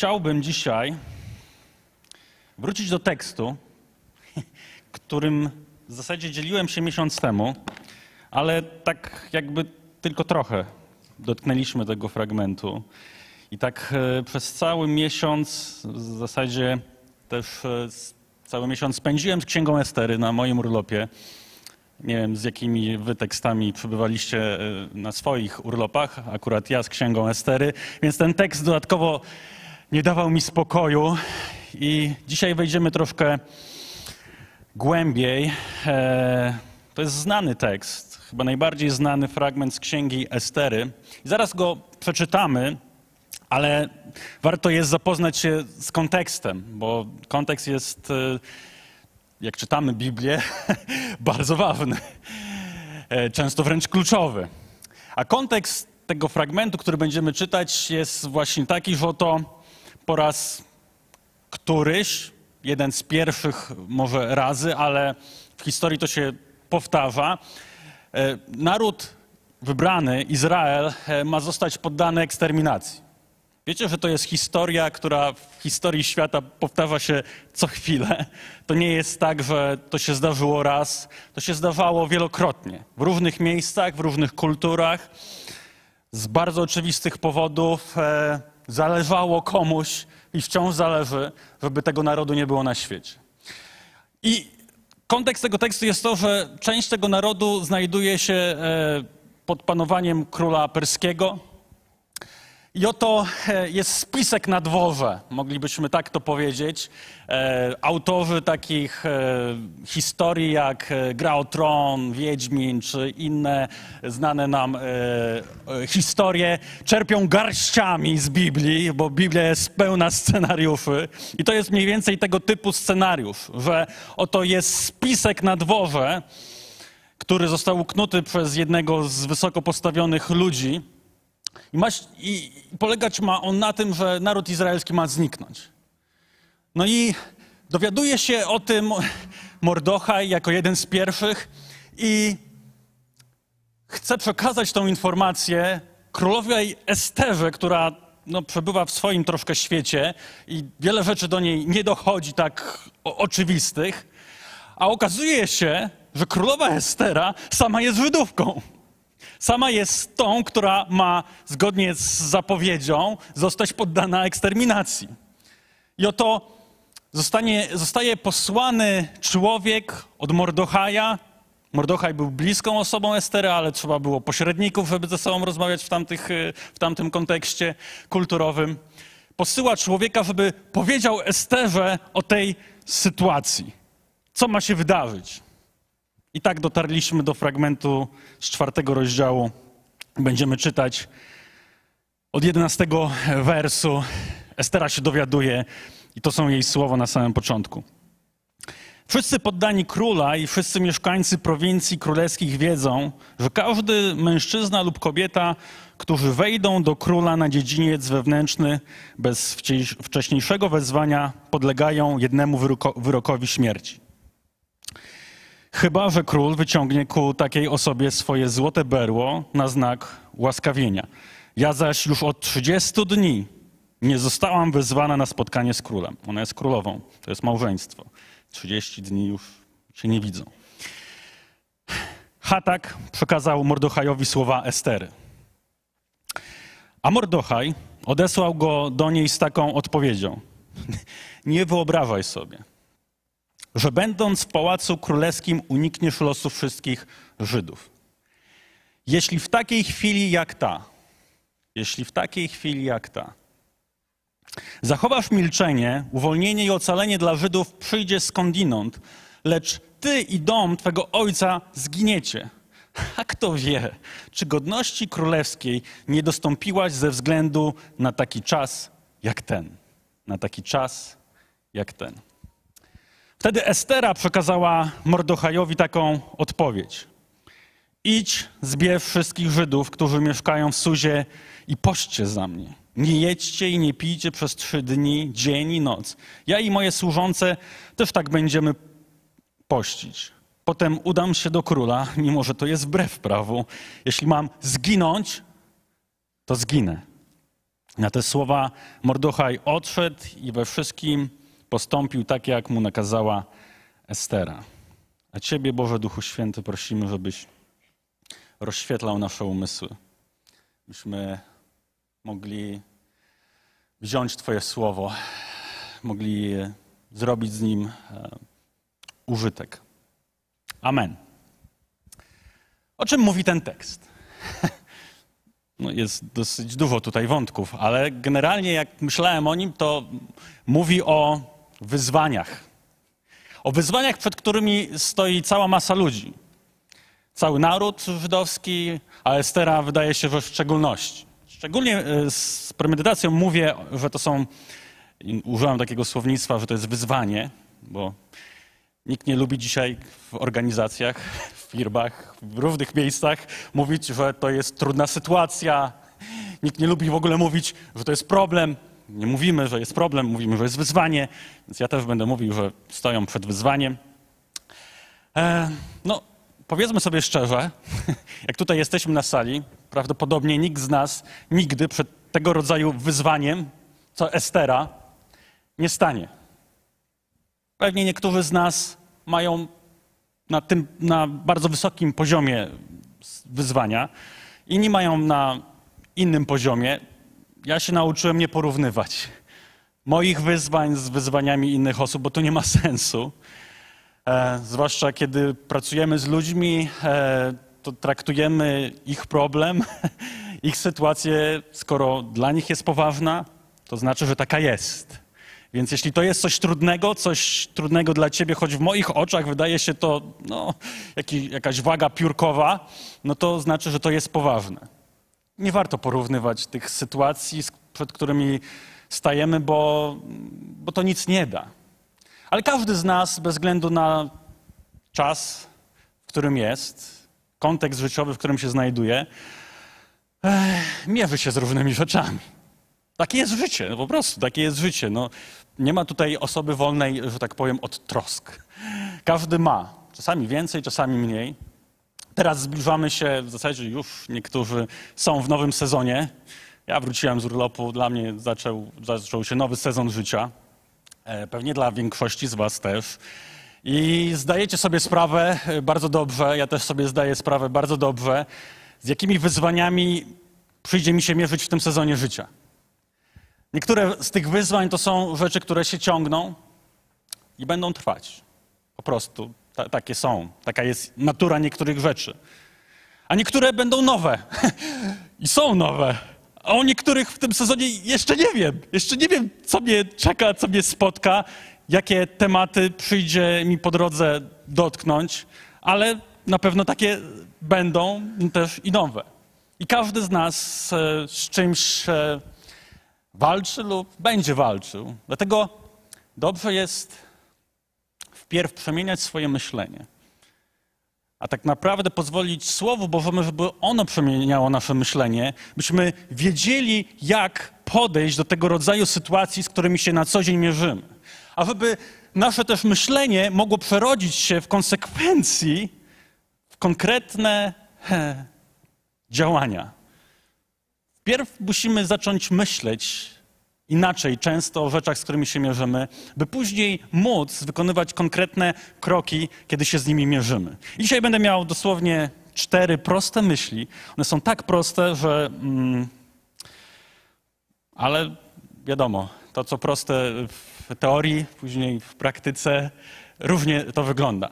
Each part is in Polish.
chciałbym dzisiaj wrócić do tekstu, którym w zasadzie dzieliłem się miesiąc temu, ale tak jakby tylko trochę dotknęliśmy tego fragmentu. I tak e, przez cały miesiąc, w zasadzie też e, cały miesiąc spędziłem z Księgą Estery na moim urlopie. Nie wiem, z jakimi wy tekstami przebywaliście e, na swoich urlopach, akurat ja z Księgą Estery, więc ten tekst dodatkowo nie dawał mi spokoju i dzisiaj wejdziemy troszkę głębiej. E, To jest znany tekst, chyba najbardziej znany fragment z Księgi Estery. I zaraz go przeczytamy, ale warto jest zapoznać się z kontekstem, bo kontekst jest, e, jak czytamy Biblię, bardzo ważny, e, często wręcz kluczowy. A kontekst tego fragmentu, który będziemy czytać, jest właśnie taki, że oto po raz któryś, jeden z pierwszych może razy, ale w historii to się powtarza, e, naród wybrany, Izrael, e, ma zostać poddany eksterminacji. Wiecie, że to jest historia, która w historii świata powtarza się co chwilę. To nie jest tak, że to się zdarzyło raz, to się zdarzało wielokrotnie, w różnych miejscach, w różnych kulturach. Z bardzo oczywistych powodów e, zależało komuś i wciąż zależy, żeby tego narodu nie było na świecie. I kontekst tego tekstu jest to, że część tego narodu znajduje się e, pod panowaniem króla perskiego. I oto e, jest spisek na dworze, moglibyśmy tak to powiedzieć. E, autorzy takich e, historii jak Gra o Tron, Wiedźmin czy inne znane nam historie czerpią garściami z Biblii, bo Biblia jest pełna scenariuszy. I to jest mniej więcej tego typu scenariusz, że oto jest spisek na dworze, który został uknuty przez jednego z wysoko postawionych ludzi. I, I polegać ma on na tym, że naród izraelski ma zniknąć. No i dowiaduje się o tym Mordochaj jako jeden z pierwszych i chce przekazać tą informację królowej Esterze, która no, przebywa w swoim troszkę świecie i wiele rzeczy do niej nie dochodzi tak oczywistych, a okazuje się, że królowa Estera sama jest Żydówką. Sama jest tą, która ma, zgodnie z zapowiedzią, zostać poddana eksterminacji. I oto zostanie, zostaje posłany człowiek od Mordochaja. Mordochaj był bliską osobą Estery, ale trzeba było pośredników, żeby ze sobą rozmawiać w, tamtych, y, w tamtym kontekście kulturowym. Posyła człowieka, żeby powiedział Esterze o tej sytuacji. Co ma się wydarzyć? I tak dotarliśmy do fragmentu z czwartego rozdziału. Będziemy czytać od jedenastego wersu. Estera się dowiaduje i to są jej słowa na samym początku. Wszyscy poddani króla i wszyscy mieszkańcy prowincji królewskich wiedzą, że każdy mężczyzna lub kobieta, którzy wejdą do króla na dziedziniec wewnętrzny bez wcześniejszego wezwania, podlegają jednemu wyroko- wyrokowi śmierci. Chyba, że król wyciągnie ku takiej osobie swoje złote berło na znak łaskawienia. Ja zaś już od 30 dni nie zostałam wezwana na spotkanie z królem. Ona jest królową, to jest małżeństwo. 30 dni już się nie widzą. Hatak przekazał Mordochajowi słowa Estery. A Mordochaj odesłał go do niej z taką odpowiedzią. Nie wyobrażaj sobie, że będąc w pałacu królewskim unikniesz losu wszystkich Żydów. Jeśli w takiej chwili jak ta, jeśli w takiej chwili jak ta, zachowasz milczenie, uwolnienie i ocalenie dla Żydów przyjdzie skądinąd, lecz ty i dom twego ojca zginiecie. A kto wie, czy godności królewskiej nie dostąpiłaś ze względu na taki czas jak ten, na taki czas jak ten. Wtedy Estera przekazała Mordochajowi taką odpowiedź. Idź, zbierz wszystkich Żydów, którzy mieszkają w Suzie i pośćcie za mnie. Nie jedźcie i nie pijcie przez trzy dni, dzień i noc. Ja i moje służące też tak będziemy pościć. Potem udam się do króla, mimo że to jest wbrew prawu. Jeśli mam zginąć, to zginę. Na te słowa Mordochaj odszedł i we wszystkim postąpił tak, jak mu nakazała Estera. A Ciebie, Boże Duchu Święty, prosimy, żebyś rozświetlał nasze umysły, byśmy mogli wziąć Twoje słowo, mogli zrobić z nim e, użytek. Amen. O czym mówi ten tekst? No jest dosyć dużo tutaj wątków, ale generalnie jak myślałem o nim, to mówi o wyzwaniach. O wyzwaniach, przed którymi stoi cała masa ludzi. Cały naród żydowski, a Estera wydaje się, że w szczególności. Szczególnie e, z premedytacją mówię, że to są, użyłem takiego słownictwa, że to jest wyzwanie, bo nikt nie lubi dzisiaj w organizacjach, w firmach, w różnych miejscach mówić, że to jest trudna sytuacja. Nikt nie lubi w ogóle mówić, że to jest problem. Nie mówimy, że jest problem, mówimy, że jest wyzwanie, więc ja też będę mówił, że stoją przed wyzwaniem. E, no, powiedzmy sobie szczerze, jak tutaj jesteśmy na sali, prawdopodobnie nikt z nas nigdy przed tego rodzaju wyzwaniem, co Estera, nie stanie. Pewnie niektórzy z nas mają na, tym, na bardzo wysokim poziomie wyzwania, inni mają na innym poziomie. Ja się nauczyłem nie porównywać moich wyzwań z wyzwaniami innych osób, bo to nie ma sensu. E, zwłaszcza kiedy pracujemy z ludźmi, e, to traktujemy ich problem, ich sytuację, skoro dla nich jest poważna, to znaczy, że taka jest. Więc jeśli to jest coś trudnego, coś trudnego dla ciebie, choć w moich oczach wydaje się to no, jakaś waga piórkowa, no to znaczy, że to jest poważne. Nie warto porównywać tych sytuacji, przed którymi stajemy, bo, bo to nic nie da. Ale każdy z nas, bez względu na czas, w którym jest, kontekst życiowy, w którym się znajduje, mierzy się z różnymi rzeczami. Takie jest życie, no po prostu, takie jest życie. No, nie ma tutaj osoby wolnej, że tak powiem, od trosk. Każdy ma, czasami więcej, czasami mniej. Teraz zbliżamy się, w zasadzie już niektórzy są w nowym sezonie. Ja wróciłem z urlopu, dla mnie zaczął, zaczął się nowy sezon życia. E, pewnie dla większości z Was też. I zdajecie sobie sprawę e, bardzo dobrze, ja też sobie zdaję sprawę bardzo dobrze, z jakimi wyzwaniami przyjdzie mi się mierzyć w tym sezonie życia. Niektóre z tych wyzwań to są rzeczy, które się ciągną i będą trwać. Po prostu ta, takie są. Taka jest natura niektórych rzeczy. A niektóre będą nowe. I są nowe. A o niektórych w tym sezonie jeszcze nie wiem. Jeszcze nie wiem, co mnie czeka, co mnie spotka, jakie tematy przyjdzie mi po drodze dotknąć, ale na pewno takie będą też i nowe. I każdy z nas e, z czymś e, walczy lub będzie walczył. Dlatego dobrze jest wpierw przemieniać swoje myślenie, a tak naprawdę pozwolić Słowu Bożemu, żeby ono przemieniało nasze myślenie, byśmy wiedzieli, jak podejść do tego rodzaju sytuacji, z którymi się na co dzień mierzymy. A żeby nasze też myślenie mogło przerodzić się w konsekwencji w konkretne he, działania. Wpierw musimy zacząć myśleć inaczej, często o rzeczach, z którymi się mierzymy, by później móc wykonywać konkretne kroki, kiedy się z nimi mierzymy. I dzisiaj będę miał dosłownie cztery proste myśli. One są tak proste, że. Mm, ale wiadomo, to co proste w teorii, później w praktyce, równie to wygląda.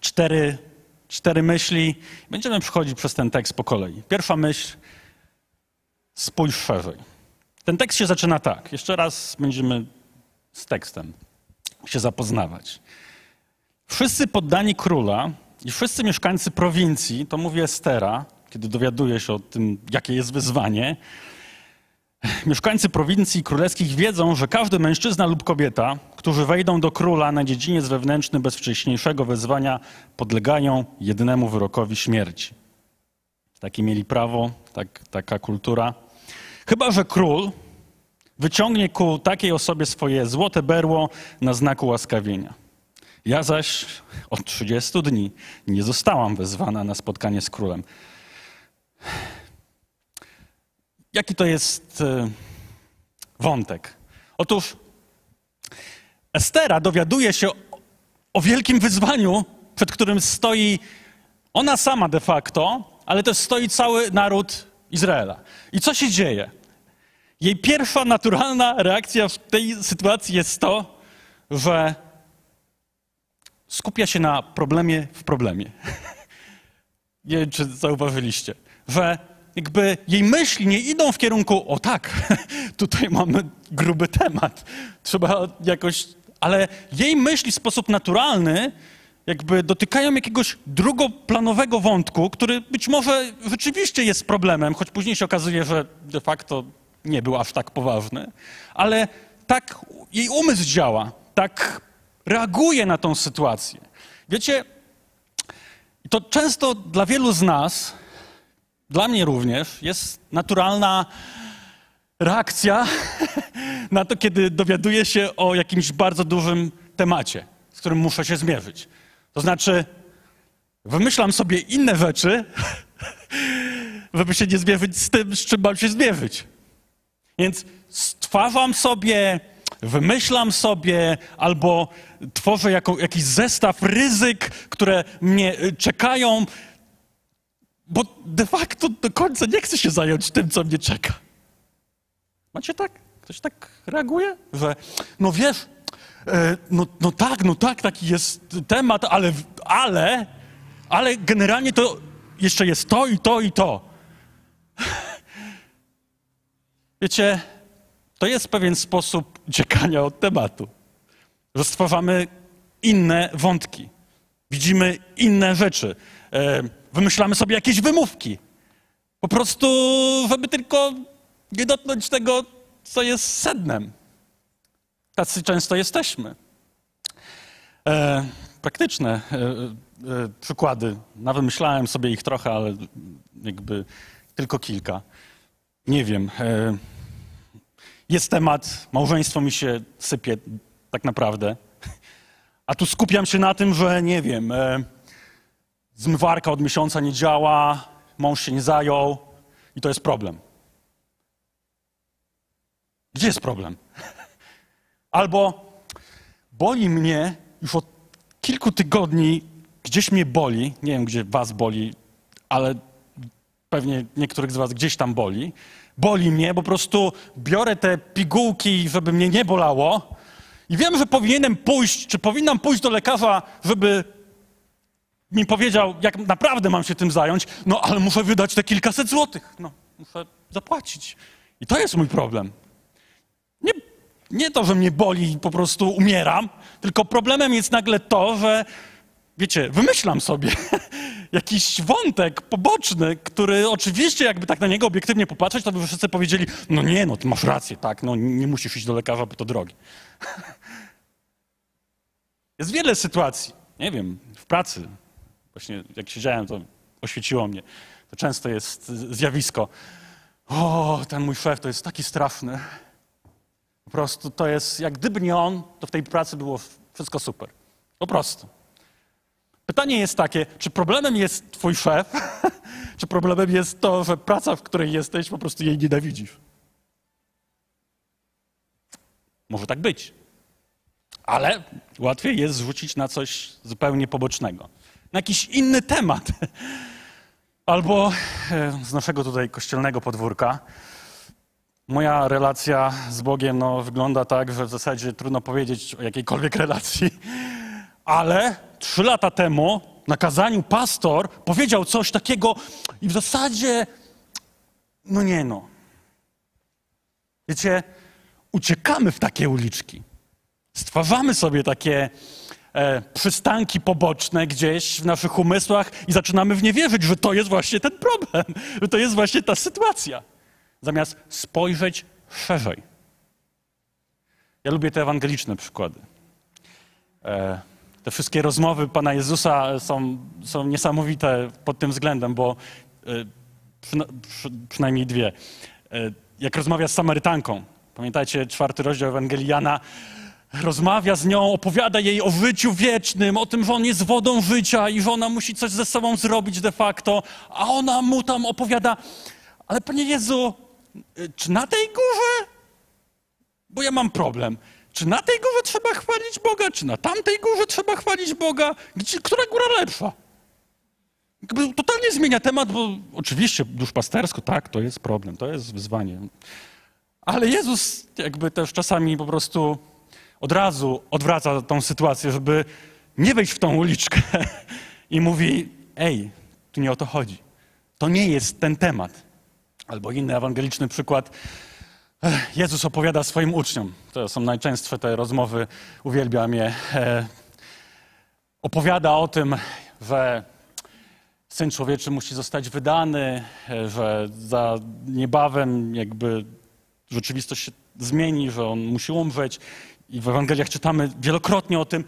Cztery, cztery myśli. Będziemy przechodzić przez ten tekst po kolei. Pierwsza myśl spójrz szerzej. Ten tekst się zaczyna tak. Jeszcze raz będziemy z tekstem się zapoznawać. Wszyscy poddani króla i wszyscy mieszkańcy prowincji, to mówi Estera, kiedy dowiaduje się o tym, jakie jest wyzwanie, mieszkańcy prowincji królewskich wiedzą, że każdy mężczyzna lub kobieta, którzy wejdą do króla na dziedziniec wewnętrzny bez wcześniejszego wezwania, podlegają jednemu wyrokowi śmierci. Takie mieli prawo, tak, taka kultura. Chyba, że król wyciągnie ku takiej osobie swoje złote berło na znaku łaskawienia. Ja zaś od 30 dni nie zostałam wezwana na spotkanie z królem. jaki to jest e, wątek? Otóż Estera dowiaduje się o wielkim wyzwaniu, przed którym stoi ona sama de facto, ale też stoi cały naród Izraela. I co się dzieje? Jej pierwsza naturalna reakcja w tej sytuacji jest to, że skupia się na problemie w problemie. Nie wiem, czy zauważyliście, że jakby jej myśli nie idą w kierunku, o tak, tutaj mamy gruby temat, trzeba jakoś, ale jej myśli w sposób naturalny jakby dotykają jakiegoś drugoplanowego wątku, który być może rzeczywiście jest problemem, choć później się okazuje, że de facto nie był aż tak poważny, ale tak jej umysł działa, tak reaguje na tą sytuację. Wiecie, to często dla wielu z nas, dla mnie również, jest naturalna reakcja na to, kiedy dowiaduję się o jakimś bardzo dużym temacie, z którym muszę się zmierzyć. To znaczy, wymyślam sobie inne rzeczy, żeby się nie zmierzyć z tym, z czym mam się zmierzyć. Więc stwarzam sobie, wymyślam sobie albo tworzę jako, jakiś zestaw ryzyk, które mnie y, czekają, bo de facto do końca nie chcę się zająć tym, co mnie czeka. Macie tak? Ktoś tak reaguje? Że, no wiesz, no, no tak, no tak, taki jest temat, ale, ale, ale generalnie to jeszcze jest to i to i to. Wiecie, to jest pewien sposób uciekania od tematu. Że stwarzamy inne wątki, widzimy inne rzeczy, e, wymyślamy sobie jakieś wymówki. Po prostu, żeby tylko nie dotknąć tego, co jest sednem. Tacy często jesteśmy. E, praktyczne e, e, przykłady. Nawymyślałem sobie ich trochę, ale jakby tylko kilka. Nie wiem. E, jest temat, małżeństwo mi się sypie tak naprawdę. A tu skupiam się na tym, że nie wiem, e, zmywarka od miesiąca nie działa, mąż się nie zajął i to jest problem. Gdzie jest problem? Albo boli mnie już od kilku tygodni, gdzieś mnie boli, nie wiem gdzie was boli, ale pewnie niektórych z was gdzieś tam boli. Boli mnie, po prostu biorę te pigułki, żeby mnie nie bolało i wiem, że powinienem pójść, czy powinnam pójść do lekarza, żeby mi powiedział, jak naprawdę mam się tym zająć, no ale muszę wydać te kilkaset złotych. No, muszę zapłacić. I to jest mój problem. Nie, nie to, że mnie boli i po prostu umieram, tylko problemem jest nagle to, że wiecie, wymyślam sobie jakiś wątek poboczny, który oczywiście, jakby tak na niego obiektywnie popatrzeć, to by wszyscy powiedzieli, no nie, no ty masz rację, tak, no nie musisz iść do lekarza, bo to drogie. Jest wiele sytuacji, nie wiem, w pracy, właśnie jak siedziałem, to oświeciło mnie, to często jest zjawisko, o, ten mój szef to jest taki straszny, po prostu to jest, jak gdyby nie on, to w tej pracy było wszystko super, po prostu. Pytanie jest takie, czy problemem jest twój szef, czy problemem jest to, że praca, w której jesteś, po prostu jej nienawidzisz? Może tak być. Ale łatwiej jest zrzucić na coś zupełnie pobocznego. Na jakiś inny temat. Albo e, z naszego tutaj kościelnego podwórka. Moja relacja z Bogiem no, wygląda tak, że w zasadzie trudno powiedzieć o jakiejkolwiek relacji, ale trzy lata temu na kazaniu pastor powiedział coś takiego i w zasadzie, no nie no. Wiecie, uciekamy w takie uliczki. Stwarzamy sobie takie e, przystanki poboczne gdzieś w naszych umysłach i zaczynamy w nie wierzyć, że to jest właśnie ten problem, że to jest właśnie ta sytuacja. Zamiast spojrzeć szerzej. Ja lubię te ewangeliczne przykłady. E, te wszystkie rozmowy Pana Jezusa są, są niesamowite pod tym względem, bo e, przy, przy, przynajmniej dwie. E, jak rozmawia z Samarytanką, pamiętajcie czwarty rozdział Ewangelii Jana, rozmawia z nią, opowiada jej o życiu wiecznym, o tym, że on jest wodą życia i że ona musi coś ze sobą zrobić de facto, a ona mu tam opowiada, ale Panie Jezu, Czy na tej górze? Bo ja mam problem. Czy na tej górze trzeba chwalić Boga, czy na tamtej górze trzeba chwalić Boga? Gdzie, która góra lepsza? Totalnie zmienia temat, bo oczywiście duszpastersko, tak, to jest problem, to jest wyzwanie. Ale Jezus jakby też czasami po prostu od razu odwraca tą sytuację, żeby nie wejść w tą uliczkę i mówi, ej, tu nie o to chodzi. To nie jest ten temat. Albo inny ewangeliczny przykład. Jezus opowiada swoim uczniom. To są najczęstsze te rozmowy, uwielbiam je. E, opowiada o tym, że Syn Człowieczy musi zostać wydany, e, że za niebawem jakby rzeczywistość się zmieni, że on musi umrzeć. I w Ewangeliach czytamy wielokrotnie o tym,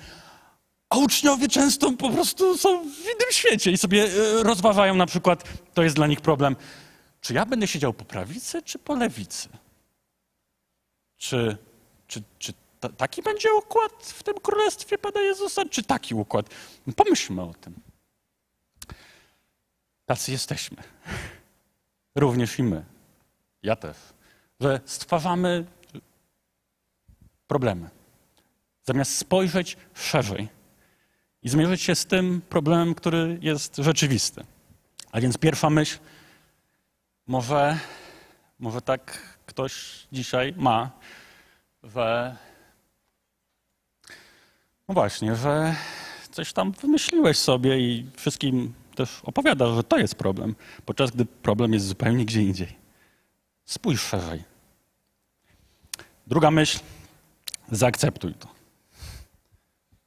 a uczniowie często po prostu są w innym świecie i sobie e, rozważają na przykład, to jest dla nich problem, czy ja będę siedział po prawicy, czy po lewicy? Czy, czy, czy ta, taki będzie układ w tym królestwie Pana Jezusa, czy taki układ? Pomyślmy o tym. Tacy jesteśmy. Również i my. Ja też. Że stwarzamy problemy. Zamiast spojrzeć szerzej i zmierzyć się z tym problemem, który jest rzeczywisty. A więc pierwsza myśl, może, może tak ktoś dzisiaj ma, że no właśnie, że coś tam wymyśliłeś sobie i wszystkim też opowiadasz, że to jest problem, podczas gdy problem jest zupełnie gdzie indziej. Spójrz szerzej. Druga myśl, zaakceptuj to.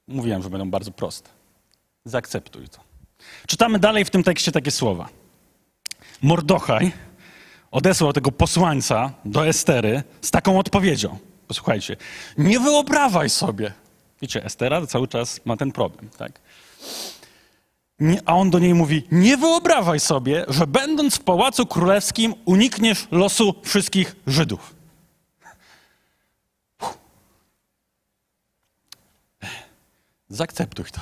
Mówiłem, że będą bardzo proste. Zaakceptuj to. Czytamy dalej w tym tekście takie słowa. Mordochaj odesłał tego posłańca do Estery z taką odpowiedzią. Posłuchajcie, nie wyobrażaj sobie. Wiecie, Estera cały czas ma ten problem, tak? A on do niej mówi: Nie wyobrażaj sobie, że będąc w pałacu królewskim unikniesz losu wszystkich Żydów. Uff. Zaakceptuj to.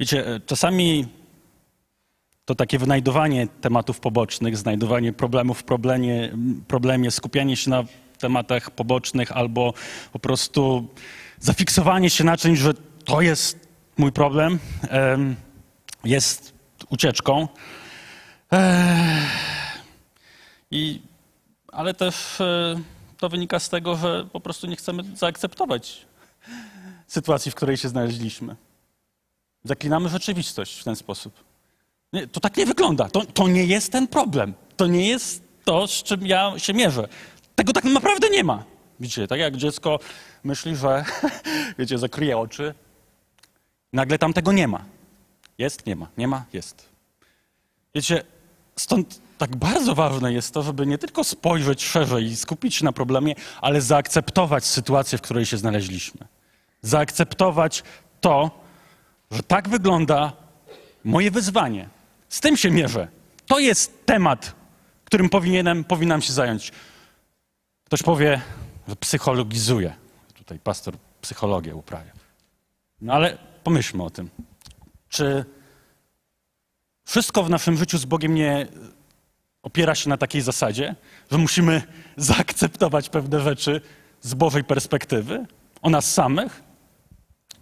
Wiecie, e, czasami to takie wynajdowanie tematów pobocznych, znajdowanie problemów w problemie, problemie, skupianie się na tematach pobocznych albo po prostu zafiksowanie się na czymś, że to jest mój problem, jest ucieczką. I, ale też e, to wynika z tego, że po prostu nie chcemy zaakceptować sytuacji, w której się znaleźliśmy. Zaklinamy rzeczywistość w ten sposób. Nie, to tak nie wygląda. To, to nie jest ten problem. To nie jest to, z czym ja się mierzę. Tego tak naprawdę nie ma. Widzicie, tak jak dziecko myśli, że, wiecie, zakryje oczy, nagle tam tego nie ma. Jest, nie ma, nie ma, jest. Wiecie, stąd tak bardzo ważne jest to, żeby nie tylko spojrzeć szerzej i skupić się na problemie, ale zaakceptować sytuację, w której się znaleźliśmy. Zaakceptować to, że tak wygląda moje wyzwanie. Z tym się mierzę. To jest temat, którym powinienem, powinnam się zająć. Ktoś powie, że psychologizuje. Tutaj pastor psychologię uprawia. No ale pomyślmy o tym. Czy wszystko w naszym życiu z Bogiem nie opiera się na takiej zasadzie, że musimy zaakceptować pewne rzeczy z Bożej perspektywy, o nas samych,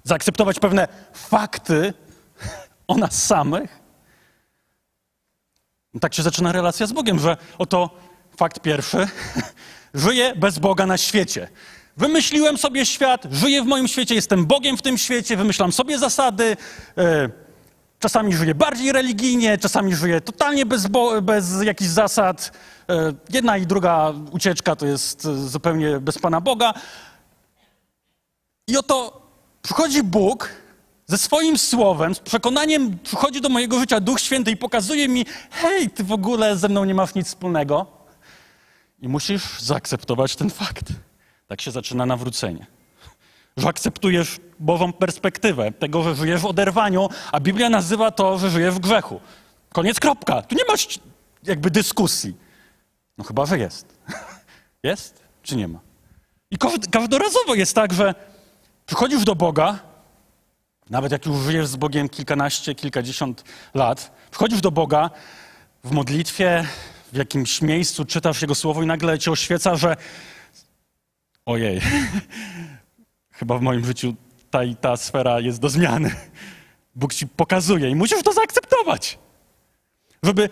zaakceptować pewne fakty o nas samych. Tak się zaczyna relacja z Bogiem, że oto fakt pierwszy, żyję bez Boga na świecie. Wymyśliłem sobie świat, żyję w moim świecie, jestem Bogiem w tym świecie, wymyślam sobie zasady. E, czasami żyję bardziej religijnie, czasami żyję totalnie bez, bez jakichś zasad. E, jedna i druga ucieczka to jest zupełnie bez Pana Boga. I oto przychodzi Bóg ze swoim słowem, z przekonaniem przychodzi do mojego życia Duch Święty i pokazuje mi, hej, ty w ogóle ze mną nie masz nic wspólnego. I musisz zaakceptować ten fakt. Tak się zaczyna nawrócenie. Że akceptujesz Bożą perspektywę tego, że żyjesz w oderwaniu, a Biblia nazywa to, że żyjesz w grzechu. Koniec, kropka. Tu nie masz jakby dyskusji. No chyba, że jest. Jest czy nie ma? I każdorazowo jest tak, że przychodzisz do Boga, nawet jak już żyjesz z Bogiem kilkanaście, kilkadziesiąt lat, przychodzisz do Boga w modlitwie, w jakimś miejscu, czytasz Jego słowo i nagle cię oświeca, że ojej, chyba w moim życiu ta i ta sfera jest do zmiany. Bóg ci pokazuje i musisz to zaakceptować. Żeby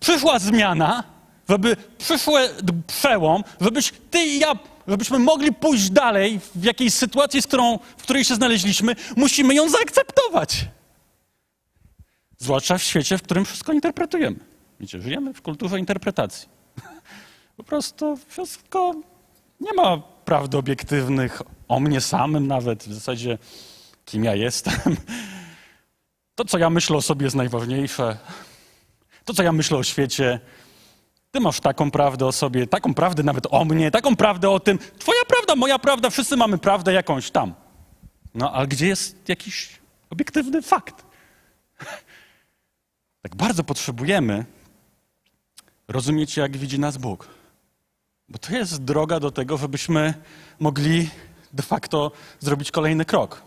przyszła zmiana, żeby przyszły przełom, żebyś ty i ja, żebyśmy mogli pójść dalej w jakiejś sytuacji, którą, w której się znaleźliśmy, musimy ją zaakceptować. Zwłaszcza w świecie, w którym wszystko interpretujemy. Wiecie, żyjemy w kulturze interpretacji. Po prostu wszystko nie ma prawdy obiektywnych o mnie samym nawet, w zasadzie kim ja jestem. To, co ja myślę o sobie jest najważniejsze. To, co ja myślę o świecie, ty masz taką prawdę o sobie, taką prawdę nawet o mnie, taką prawdę o tym. Twoja prawda, moja prawda, wszyscy mamy prawdę jakąś tam. No, ale gdzie jest jakiś obiektywny fakt? Tak bardzo potrzebujemy rozumieć, jak widzi nas Bóg. Bo to jest droga do tego, żebyśmy mogli de facto zrobić kolejny krok.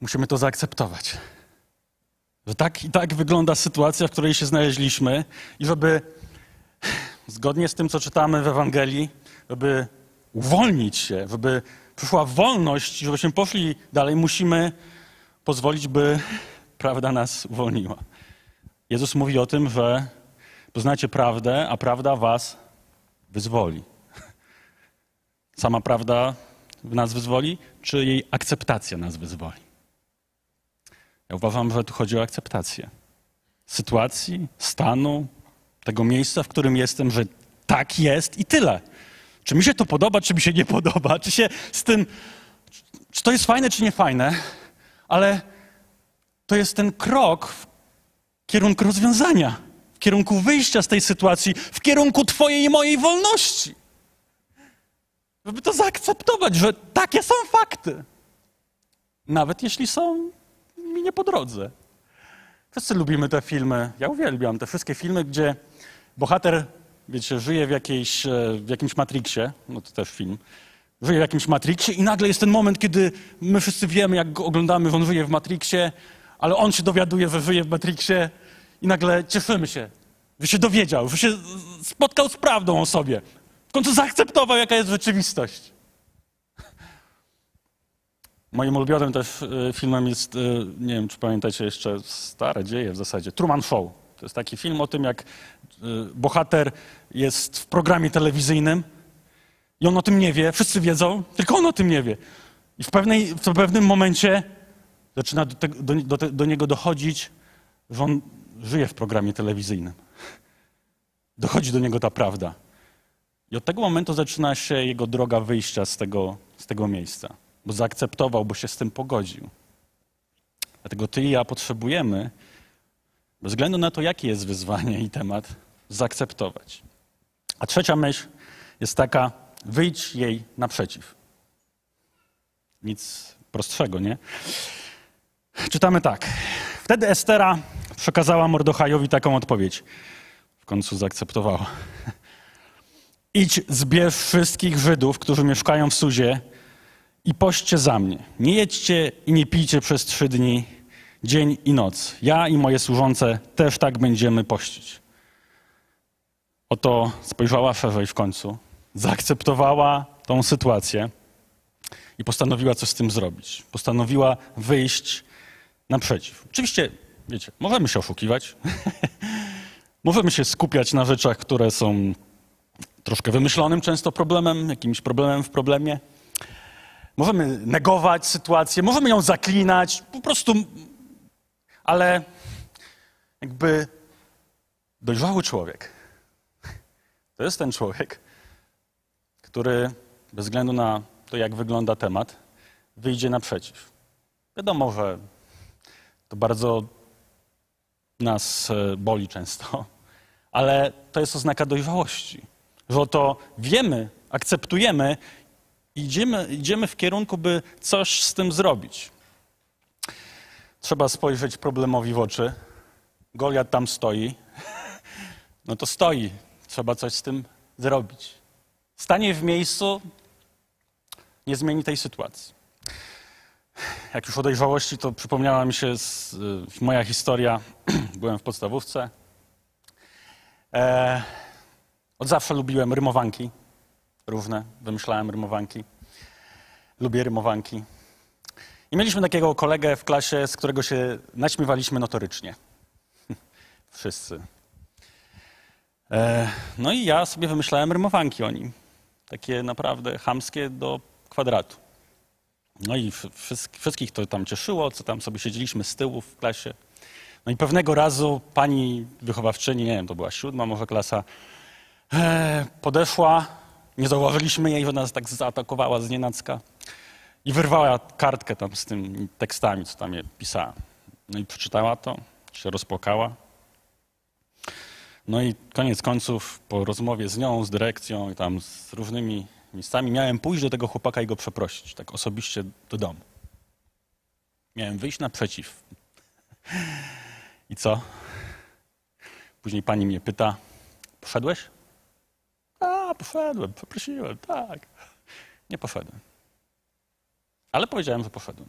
Musimy to zaakceptować. Że tak i tak wygląda sytuacja, w której się znaleźliśmy, i żeby zgodnie z tym, co czytamy w Ewangelii, żeby uwolnić się, żeby przyszła wolność, żebyśmy poszli dalej, musimy pozwolić, by prawda nas uwolniła. Jezus mówi o tym, że poznacie prawdę, a prawda was wyzwoli. Sama prawda nas wyzwoli, czy jej akceptacja nas wyzwoli? Ja uważam, że tu chodzi o akceptację sytuacji, stanu, tego miejsca, w którym jestem, że tak jest i tyle. Czy mi się to podoba, czy mi się nie podoba, czy się z tym, czy to jest fajne, czy nie fajne, ale to jest ten krok w kierunku rozwiązania, w kierunku wyjścia z tej sytuacji, w kierunku Twojej i mojej wolności. Żeby to zaakceptować, że takie są fakty. Nawet jeśli są mi nie po drodze. Wszyscy lubimy te filmy. Ja uwielbiam te wszystkie filmy, gdzie bohater, wiecie, żyje w, jakiejś, e, w jakimś Matrixie, no to też film, żyje w jakimś Matrixie i nagle jest ten moment, kiedy my wszyscy wiemy, jak go oglądamy, że on żyje w Matrixie, ale on się dowiaduje, że żyje w Matrixie i nagle cieszymy się, że się dowiedział, że się spotkał z prawdą o sobie. W końcu zaakceptował, jaka jest rzeczywistość. Moim ulubionym też e, filmem jest, e, nie wiem, czy pamiętacie jeszcze, stare dzieje w zasadzie, Truman Show. To jest taki film o tym, jak e, bohater jest w programie telewizyjnym i on o tym nie wie, wszyscy wiedzą, tylko on o tym nie wie. I w, pewnej, w pewnym momencie zaczyna do, te, do, do, do niego dochodzić, że on żyje w programie telewizyjnym. Dochodzi do niego ta prawda. I od tego momentu zaczyna się jego droga wyjścia z tego, z tego miejsca, bo zaakceptował, bo się z tym pogodził. Dlatego ty i ja potrzebujemy, bez względu na to, jakie jest wyzwanie i temat, zaakceptować. A trzecia myśl jest taka, wyjdź jej naprzeciw. Nic prostszego, nie? Czytamy tak. Wtedy Estera przekazała Mordochajowi taką odpowiedź. W końcu zaakceptowała. Idź, zbierz wszystkich Żydów, którzy mieszkają w Suzie i poście za mnie. Nie jedźcie i nie pijcie przez trzy dni, dzień i noc. Ja i moje służące też tak będziemy pościć. Oto spojrzała szerzej w końcu, zaakceptowała tą sytuację i postanowiła coś z tym zrobić. Postanowiła wyjść naprzeciw. Oczywiście, wiecie, możemy się oszukiwać, możemy się skupiać na rzeczach, które są troszkę wymyślonym często problemem, jakimś problemem w problemie. Możemy negować sytuację, możemy ją zaklinać, po prostu, ale jakby dojrzały człowiek to jest ten człowiek, który bez względu na to, jak wygląda temat, wyjdzie naprzeciw. Wiadomo, że to bardzo nas e, boli często, ale to jest oznaka dojrzałości że oto wiemy, akceptujemy idziemy, idziemy w kierunku, by coś z tym zrobić. Trzeba spojrzeć problemowi w oczy. Goliat tam stoi. No to stoi. Trzeba coś z tym zrobić. Stanie w miejscu nie zmieni tej sytuacji. Jak już o dojrzałości, to przypomniała mi się z, y, moja historia. Byłem w podstawówce E, od zawsze lubiłem rymowanki różne, wymyślałem rymowanki. Lubię rymowanki. I mieliśmy takiego kolegę w klasie, z którego się naśmiewaliśmy notorycznie. Wszyscy. E, no i ja sobie wymyślałem rymowanki o nim. Takie naprawdę chamskie do kwadratu. No i wszystkich to tam cieszyło, co tam sobie siedzieliśmy z tyłu w klasie. No i pewnego razu pani wychowawczyni, nie wiem, to była siódma może klasa, e, podeszła, nie zauważyliśmy jej, że nas tak zaatakowała z nienacka i wyrwała kartkę tam z tymi tekstami, co tam je pisała. No i przeczytała to, się rozpłakała. No i koniec końców, po rozmowie z nią, z dyrekcją i tam z różnymi miejscami, miałem pójść do tego chłopaka i go przeprosić, tak osobiście do domu. Miałem wyjść naprzeciw. I co? Później pani mnie pyta, poszedłeś? Poszedłem, poprosiłem, tak. Nie poszedłem. Ale powiedziałem, że poszedłem.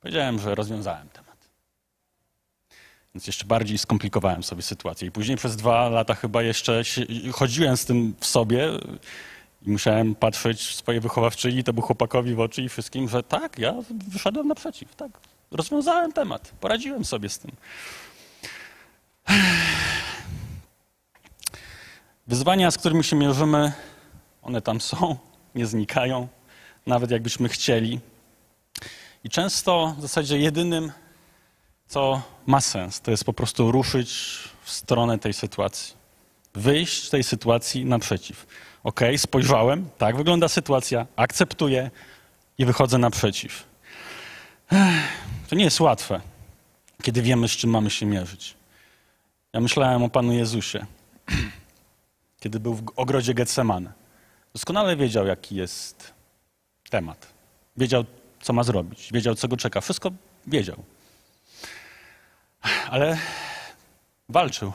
Powiedziałem, że rozwiązałem temat. Więc jeszcze bardziej skomplikowałem sobie sytuację. I później przez dwa lata chyba jeszcze chodziłem z tym w sobie i musiałem patrzeć swojej wychowawczyni, temu chłopakowi w oczy i wszystkim, że tak, ja wyszedłem naprzeciw, tak. Rozwiązałem temat, poradziłem sobie z tym. Wyzwania, z którymi się mierzymy, one tam są, nie znikają, nawet jakbyśmy chcieli. I często w zasadzie jedynym, co ma sens, to jest po prostu ruszyć w stronę tej sytuacji. Wyjść tej sytuacji naprzeciw. Ok, spojrzałem, tak wygląda sytuacja, akceptuję i wychodzę naprzeciw. To nie jest łatwe, kiedy wiemy, z czym mamy się mierzyć. Ja myślałem o Panu Jezusie, kiedy był w ogrodzie Getsemane. Doskonale wiedział, jaki jest temat. Wiedział, co ma zrobić, wiedział, co go czeka. Wszystko wiedział. Ale walczył.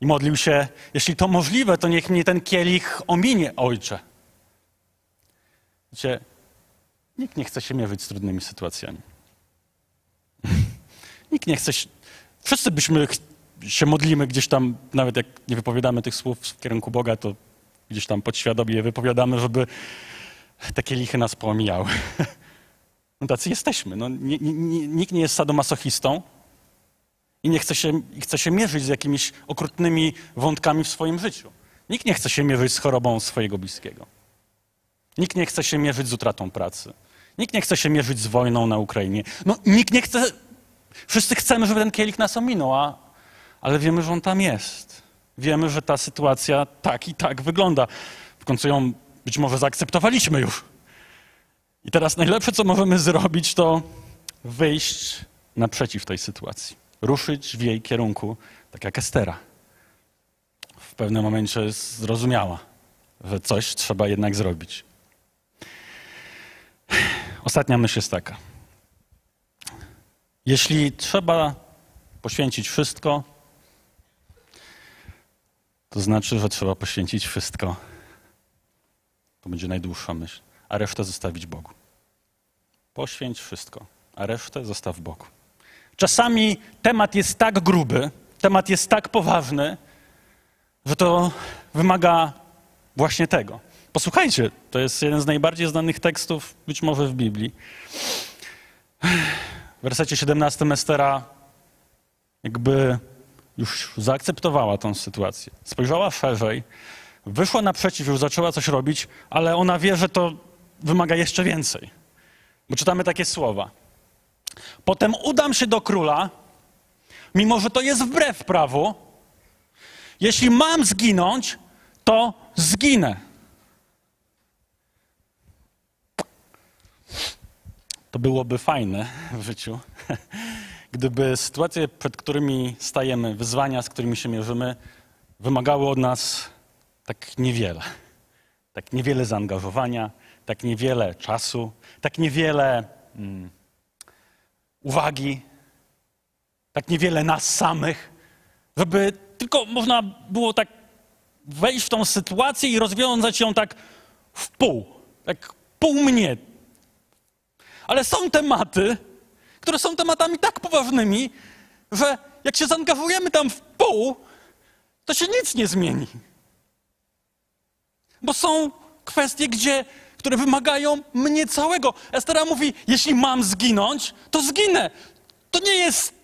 I modlił się, jeśli to możliwe, to niech mnie ten kielich ominie, ojcze. Wiecie, nikt nie chce się mierzyć z trudnymi sytuacjami. Nikt nie chce się... Wszyscy byśmy się modlimy gdzieś tam, nawet jak nie wypowiadamy tych słów w kierunku Boga, to gdzieś tam podświadomie wypowiadamy, żeby takie lichy nas pomijały. No tacy jesteśmy. No, nie, nie, nikt nie jest sadomasochistą i nie chce się, chce się mierzyć z jakimiś okrutnymi wątkami w swoim życiu. Nikt nie chce się mierzyć z chorobą swojego bliskiego. Nikt nie chce się mierzyć z utratą pracy. Nikt nie chce się mierzyć z wojną na Ukrainie. No, nikt nie chce. Wszyscy chcemy, żeby ten kielich nas ominął, a, ale wiemy, że on tam jest. Wiemy, że ta sytuacja tak i tak wygląda. W końcu ją być może zaakceptowaliśmy już. I teraz najlepsze, co możemy zrobić, to wyjść naprzeciw tej sytuacji. Ruszyć w jej kierunku, tak jak Estera. W pewnym momencie zrozumiała, że coś trzeba jednak zrobić. Ostatnia myśl jest taka. Jeśli trzeba poświęcić wszystko, to znaczy, że trzeba poświęcić wszystko. To będzie najdłuższa myśl. A resztę zostawić Bogu. Poświęć wszystko, a resztę zostaw Bogu. Czasami temat jest tak gruby, temat jest tak poważny, że to wymaga właśnie tego. Posłuchajcie, to jest jeden z najbardziej znanych tekstów, być może w Biblii. W wersecie 17 Estera jakby już zaakceptowała tą sytuację. Spojrzała szerzej, wyszła naprzeciw, już zaczęła coś robić, ale ona wie, że to wymaga jeszcze więcej. Bo czytamy takie słowa. Potem udam się do króla, mimo że to jest wbrew prawu. Jeśli mam zginąć, to zginę. To byłoby fajne w życiu, gdyby sytuacje, przed którymi stajemy, wyzwania, z którymi się mierzymy, wymagały od nas tak niewiele. Tak niewiele zaangażowania, tak niewiele czasu, tak niewiele mm, uwagi, tak niewiele nas samych, żeby tylko można było tak wejść w tą sytuację i rozwiązać ją tak w pół, tak pół mnie. Ale są tematy, które są tematami tak poważnymi, że jak się zaangażujemy tam w pół, to się nic nie zmieni. Bo są kwestie, gdzie, które wymagają mnie całego. Estera mówi, jeśli mam zginąć, to zginę. To nie jest,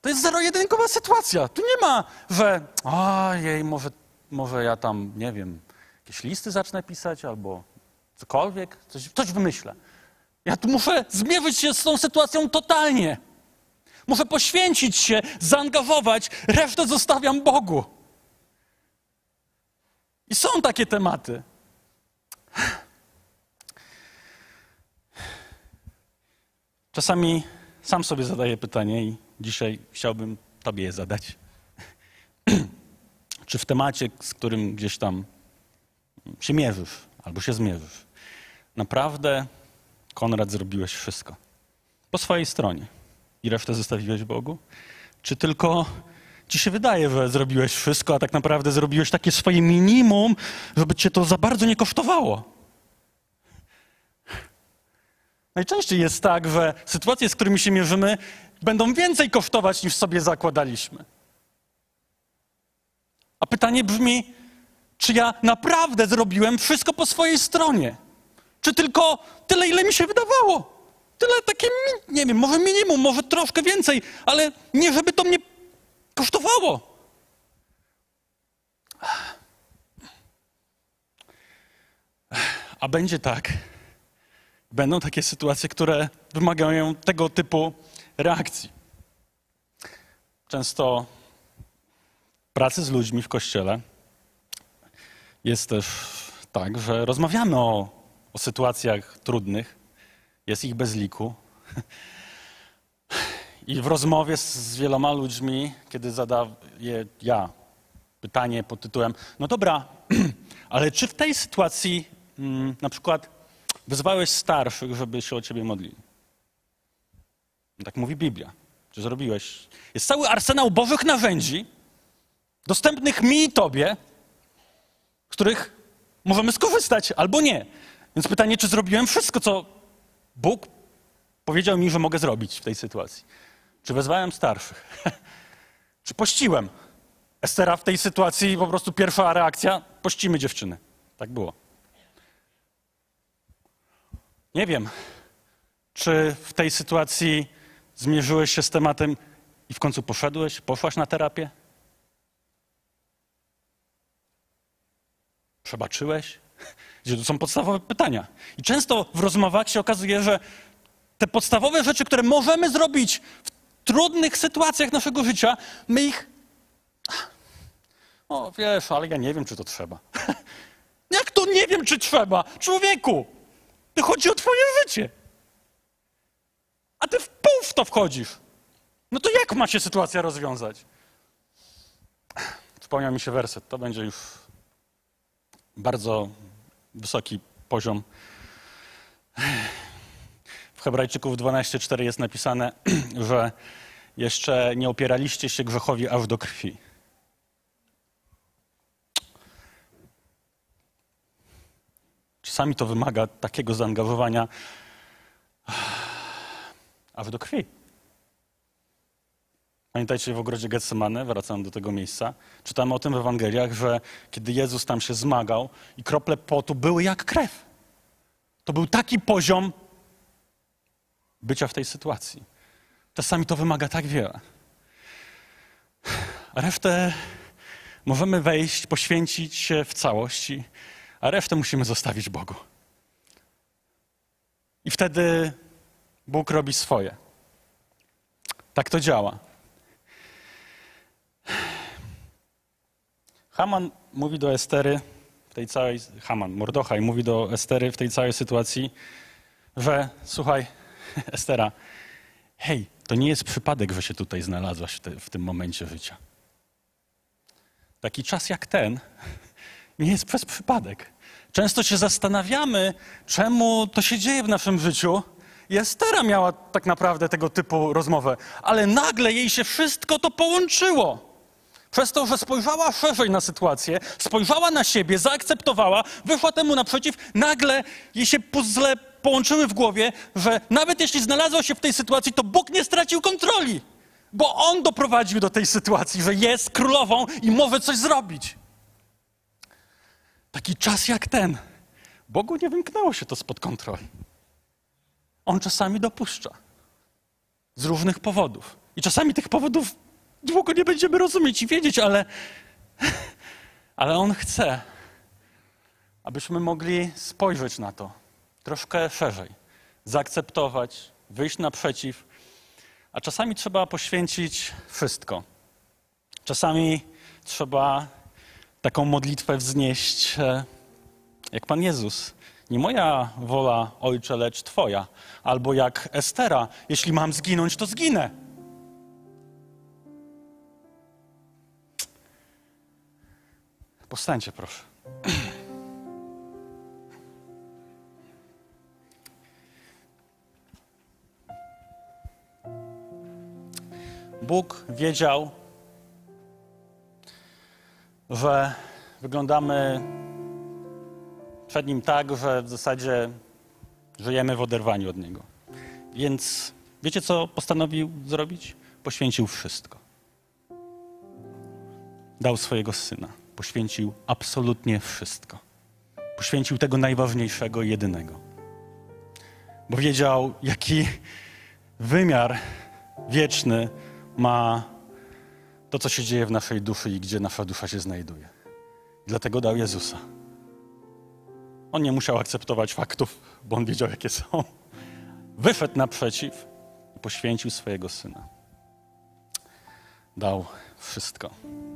to jest zero-jedynkowa sytuacja. Tu nie ma, że ojej, może, może ja tam, nie wiem, jakieś listy zacznę pisać albo cokolwiek, coś, coś wymyślę. Ja tu muszę zmierzyć się z tą sytuacją totalnie. Muszę poświęcić się, zaangażować, resztę zostawiam Bogu. I są takie tematy. Czasami sam sobie zadaję pytanie i dzisiaj chciałbym Tobie je zadać. Czy w temacie, z którym gdzieś tam się mierzysz albo się zmierzysz, naprawdę, Konrad, zrobiłeś wszystko po swojej stronie i resztę zostawiłeś Bogu? Czy tylko ci się wydaje, że zrobiłeś wszystko, a tak naprawdę zrobiłeś takie swoje minimum, żeby cię to za bardzo nie kosztowało? Najczęściej jest tak, że sytuacje, z którymi się mierzymy, będą więcej kosztować niż sobie zakładaliśmy. A pytanie brzmi, czy ja naprawdę zrobiłem wszystko po swojej stronie? Czy tylko tyle, ile mi się wydawało? Tyle takie, nie wiem, może minimum, może troszkę więcej, ale nie żeby to mnie kosztowało. A będzie tak. Będą takie sytuacje, które wymagają tego typu reakcji. Często pracy z ludźmi w kościele jest też tak, że rozmawiamy o, o sytuacjach trudnych, jest ich bez liku. I w rozmowie z, wieloma ludźmi, kiedy zadaję ja pytanie pod tytułem: No dobra, ale czy w tej sytuacji mm, na przykład wezwałeś starszych, żeby się o ciebie modlili? Tak mówi Biblia. Czy zrobiłeś? Jest cały arsenał bożych narzędzi, dostępnych mi i tobie, z których możemy skorzystać albo nie. Więc pytanie, czy zrobiłem wszystko, co Bóg powiedział mi, że mogę zrobić w tej sytuacji. Czy wezwałem starszych? Czy pościłem? Estera w tej sytuacji po prostu pierwsza reakcja, pościmy dziewczyny. Tak było. Nie wiem, czy w tej sytuacji zmierzyłeś się z tematem i w końcu poszedłeś, poszłaś na terapię? Przebaczyłeś? Gdzie to są podstawowe pytania. I często w rozmowach się okazuje, że te podstawowe rzeczy, które możemy zrobić w trudnych sytuacjach naszego życia, my ich. O, wiesz, ale ja nie wiem, czy to trzeba. Jak to nie wiem, czy trzeba? Człowieku, to chodzi o Twoje życie. A ty w pół w to wchodzisz. No to jak ma się sytuacja rozwiązać? Wspomniał mi się werset. To będzie już bardzo wysoki poziom. W Hebrajczyków 12:4 jest napisane, że jeszcze nie opieraliście się grzechowi aż do krwi. Czasami to wymaga takiego zaangażowania aż do krwi. Pamiętajcie w ogrodzie Getsemane, wracam do tego miejsca, czytamy o tym w Ewangeliach, że kiedy Jezus tam się zmagał i krople potu były jak krew. To był taki poziom bycia w tej sytuacji. Czasami to wymaga tak wiele. A resztę możemy wejść, poświęcić się w całości, a resztę musimy zostawić Bogu. I wtedy Bóg robi swoje. Tak to działa. Haman mówi do Estery w tej całej, Haman, Mordochaj mówi do Estery w tej całej sytuacji, że słuchaj, Estera, hej, to nie jest przypadek, że się tutaj znalazłaś w, te, w tym momencie życia. Taki czas jak ten nie jest przez przypadek. Często się zastanawiamy, czemu to się dzieje w naszym życiu. I Estera miała tak naprawdę tego typu rozmowę, ale nagle jej się wszystko to połączyło. Przez to, że spojrzała szerzej na sytuację, spojrzała na siebie, zaakceptowała, wyszła temu naprzeciw, nagle jej się puzzle połączyły w głowie, że nawet jeśli znalazła się w tej sytuacji, to Bóg nie stracił kontroli. Bo on doprowadził do tej sytuacji, że jest królową i może coś zrobić. Taki czas jak ten. Bogu nie wymknęło się to spod kontroli. On czasami dopuszcza. Z różnych powodów. I czasami tych powodów długo nie będziemy rozumieć i wiedzieć, ale, ale On chce, abyśmy mogli spojrzeć na to troszkę szerzej, zaakceptować, wyjść naprzeciw, a czasami trzeba poświęcić wszystko. Czasami trzeba taką modlitwę wznieść, e, jak Pan Jezus. Nie moja wola, Ojcze, lecz Twoja. Albo jak Estera, jeśli mam zginąć, to zginę. Powstańcie, proszę. Bóg wiedział, że wyglądamy przed Nim tak, że w zasadzie żyjemy w oderwaniu od Niego. Więc wiecie, co postanowił zrobić? Poświęcił wszystko. Dał swojego syna. Poświęcił absolutnie wszystko. Poświęcił tego najważniejszego jedynego. Bo wiedział, jaki wymiar wieczny ma to, co się dzieje w naszej duszy i gdzie nasza dusza się znajduje. Dlatego dał Jezusa. On nie musiał akceptować faktów, bo on wiedział, jakie są. Wyszedł naprzeciw i poświęcił swojego syna. Dał wszystko.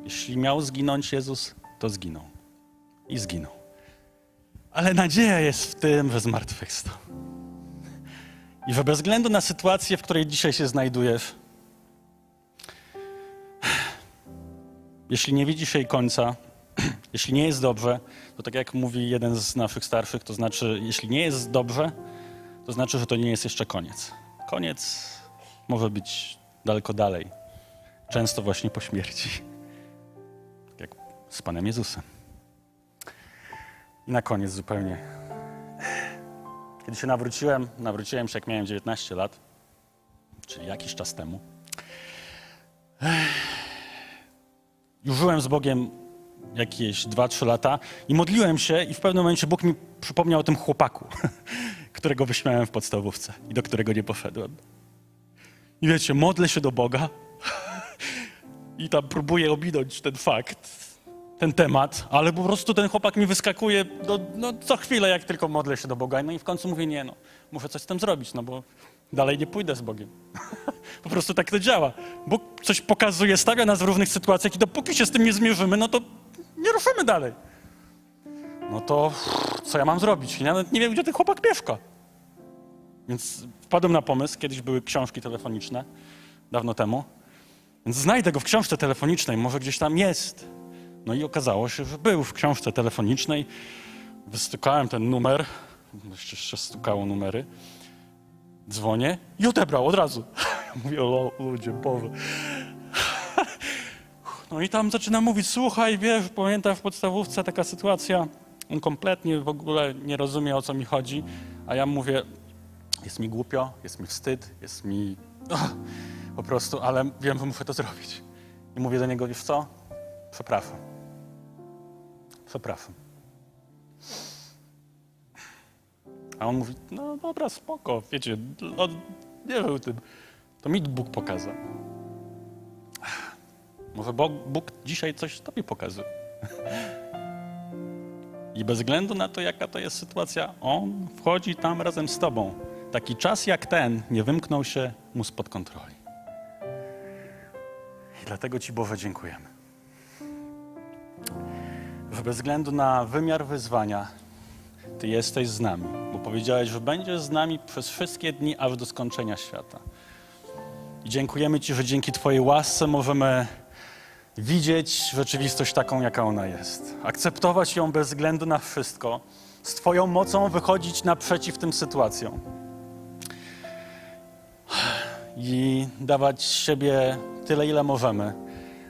Jeśli miał zginąć Jezus, to zginął. I zginął. Ale nadzieja jest w tym, że zmartwychwstał. I że bez względu na sytuację, w której dzisiaj się znajdujesz, jeśli nie widzisz jej końca, jeśli nie jest dobrze, to tak jak mówi jeden z naszych starszych, to znaczy, jeśli nie jest dobrze, to znaczy, że to nie jest jeszcze koniec. Koniec może być daleko dalej, często właśnie po śmierci, jak z Panem Jezusem. I na koniec zupełnie. Kiedy się nawróciłem, nawróciłem się jak miałem 19 lat, czyli jakiś czas temu. Już żyłem z Bogiem jakieś 2-3 lata i modliłem się i w pewnym momencie Bóg mi przypomniał o tym chłopaku, którego wyśmiałem w podstawówce i do którego nie poszedłem. I wiecie, modlę się do Boga i tam próbuję ominąć ten fakt, ten temat, ale po prostu ten chłopak mi wyskakuje do, no, co chwilę, jak tylko modlę się do Boga. No i w końcu mówię, nie no, muszę coś z tym zrobić, no bo dalej nie pójdę z Bogiem. po prostu tak to działa. Bóg coś pokazuje, stawia nas w różnych sytuacjach i dopóki się z tym nie zmierzymy, no to nie ruszymy dalej. No to co ja mam zrobić? Ja nawet nie wiem, gdzie ten chłopak mieszka. Więc wpadłem na pomysł, kiedyś były książki telefoniczne, dawno temu, więc znajdę go w książce telefonicznej, może gdzieś tam jest. No i okazało się, że był w książce telefonicznej. Wystukałem ten numer, jeszcze stukało numery. Dzwonię i odebrał od razu. Mówię, o ludzie, Boże. No i tam zaczyna mówić, słuchaj, wiesz, pamiętam w podstawówce taka sytuacja, on kompletnie w ogóle nie rozumie, o co mi chodzi, a ja mówię, jest mi głupio, jest mi wstyd, jest mi po prostu, ale wiem, że muszę to zrobić. I mówię do niego, wiesz co? Przepraszam. Przepraszam. A on mówi, no dobra, spoko, wiecie, on nie wiem tym. To mi Bóg pokazał. Może Bóg, Bóg dzisiaj coś tobie pokazuje. I bez względu na to, jaka to jest sytuacja, On wchodzi tam razem z tobą. Taki czas jak ten nie wymknął się mu spod kontroli. Dlatego Ci Boże dziękujemy. Bez względu na wymiar wyzwania, Ty jesteś z nami, bo powiedziałeś, że będziesz z nami przez wszystkie dni, aż do skończenia świata. I dziękujemy Ci, że dzięki Twojej łasce możemy widzieć rzeczywistość taką, jaka ona jest. Akceptować ją bez względu na wszystko. Z Twoją mocą wychodzić naprzeciw tym sytuacjom. I dawać siebie tyle, ile możemy,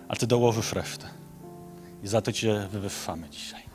a Ty dołożysz resztę. I za to Cię wywyższamy dzisiaj.